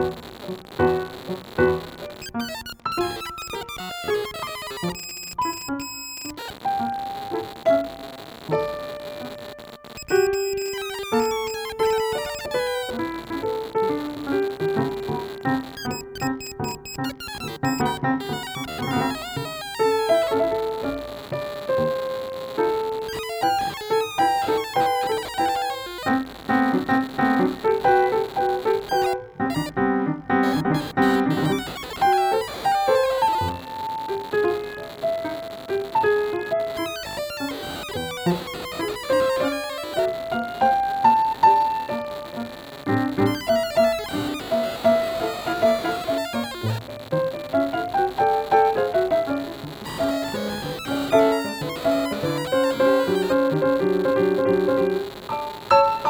Música Thank you.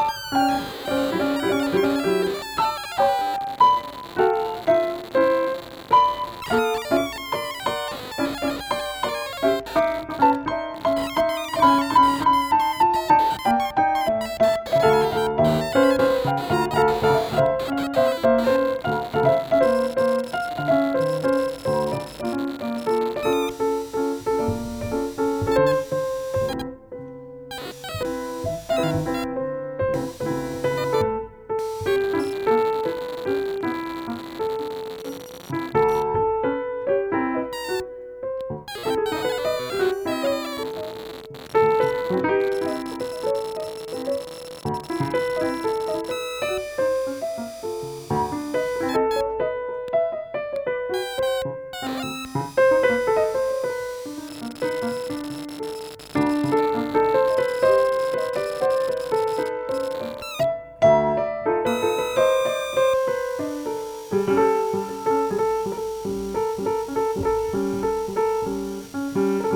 you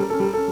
you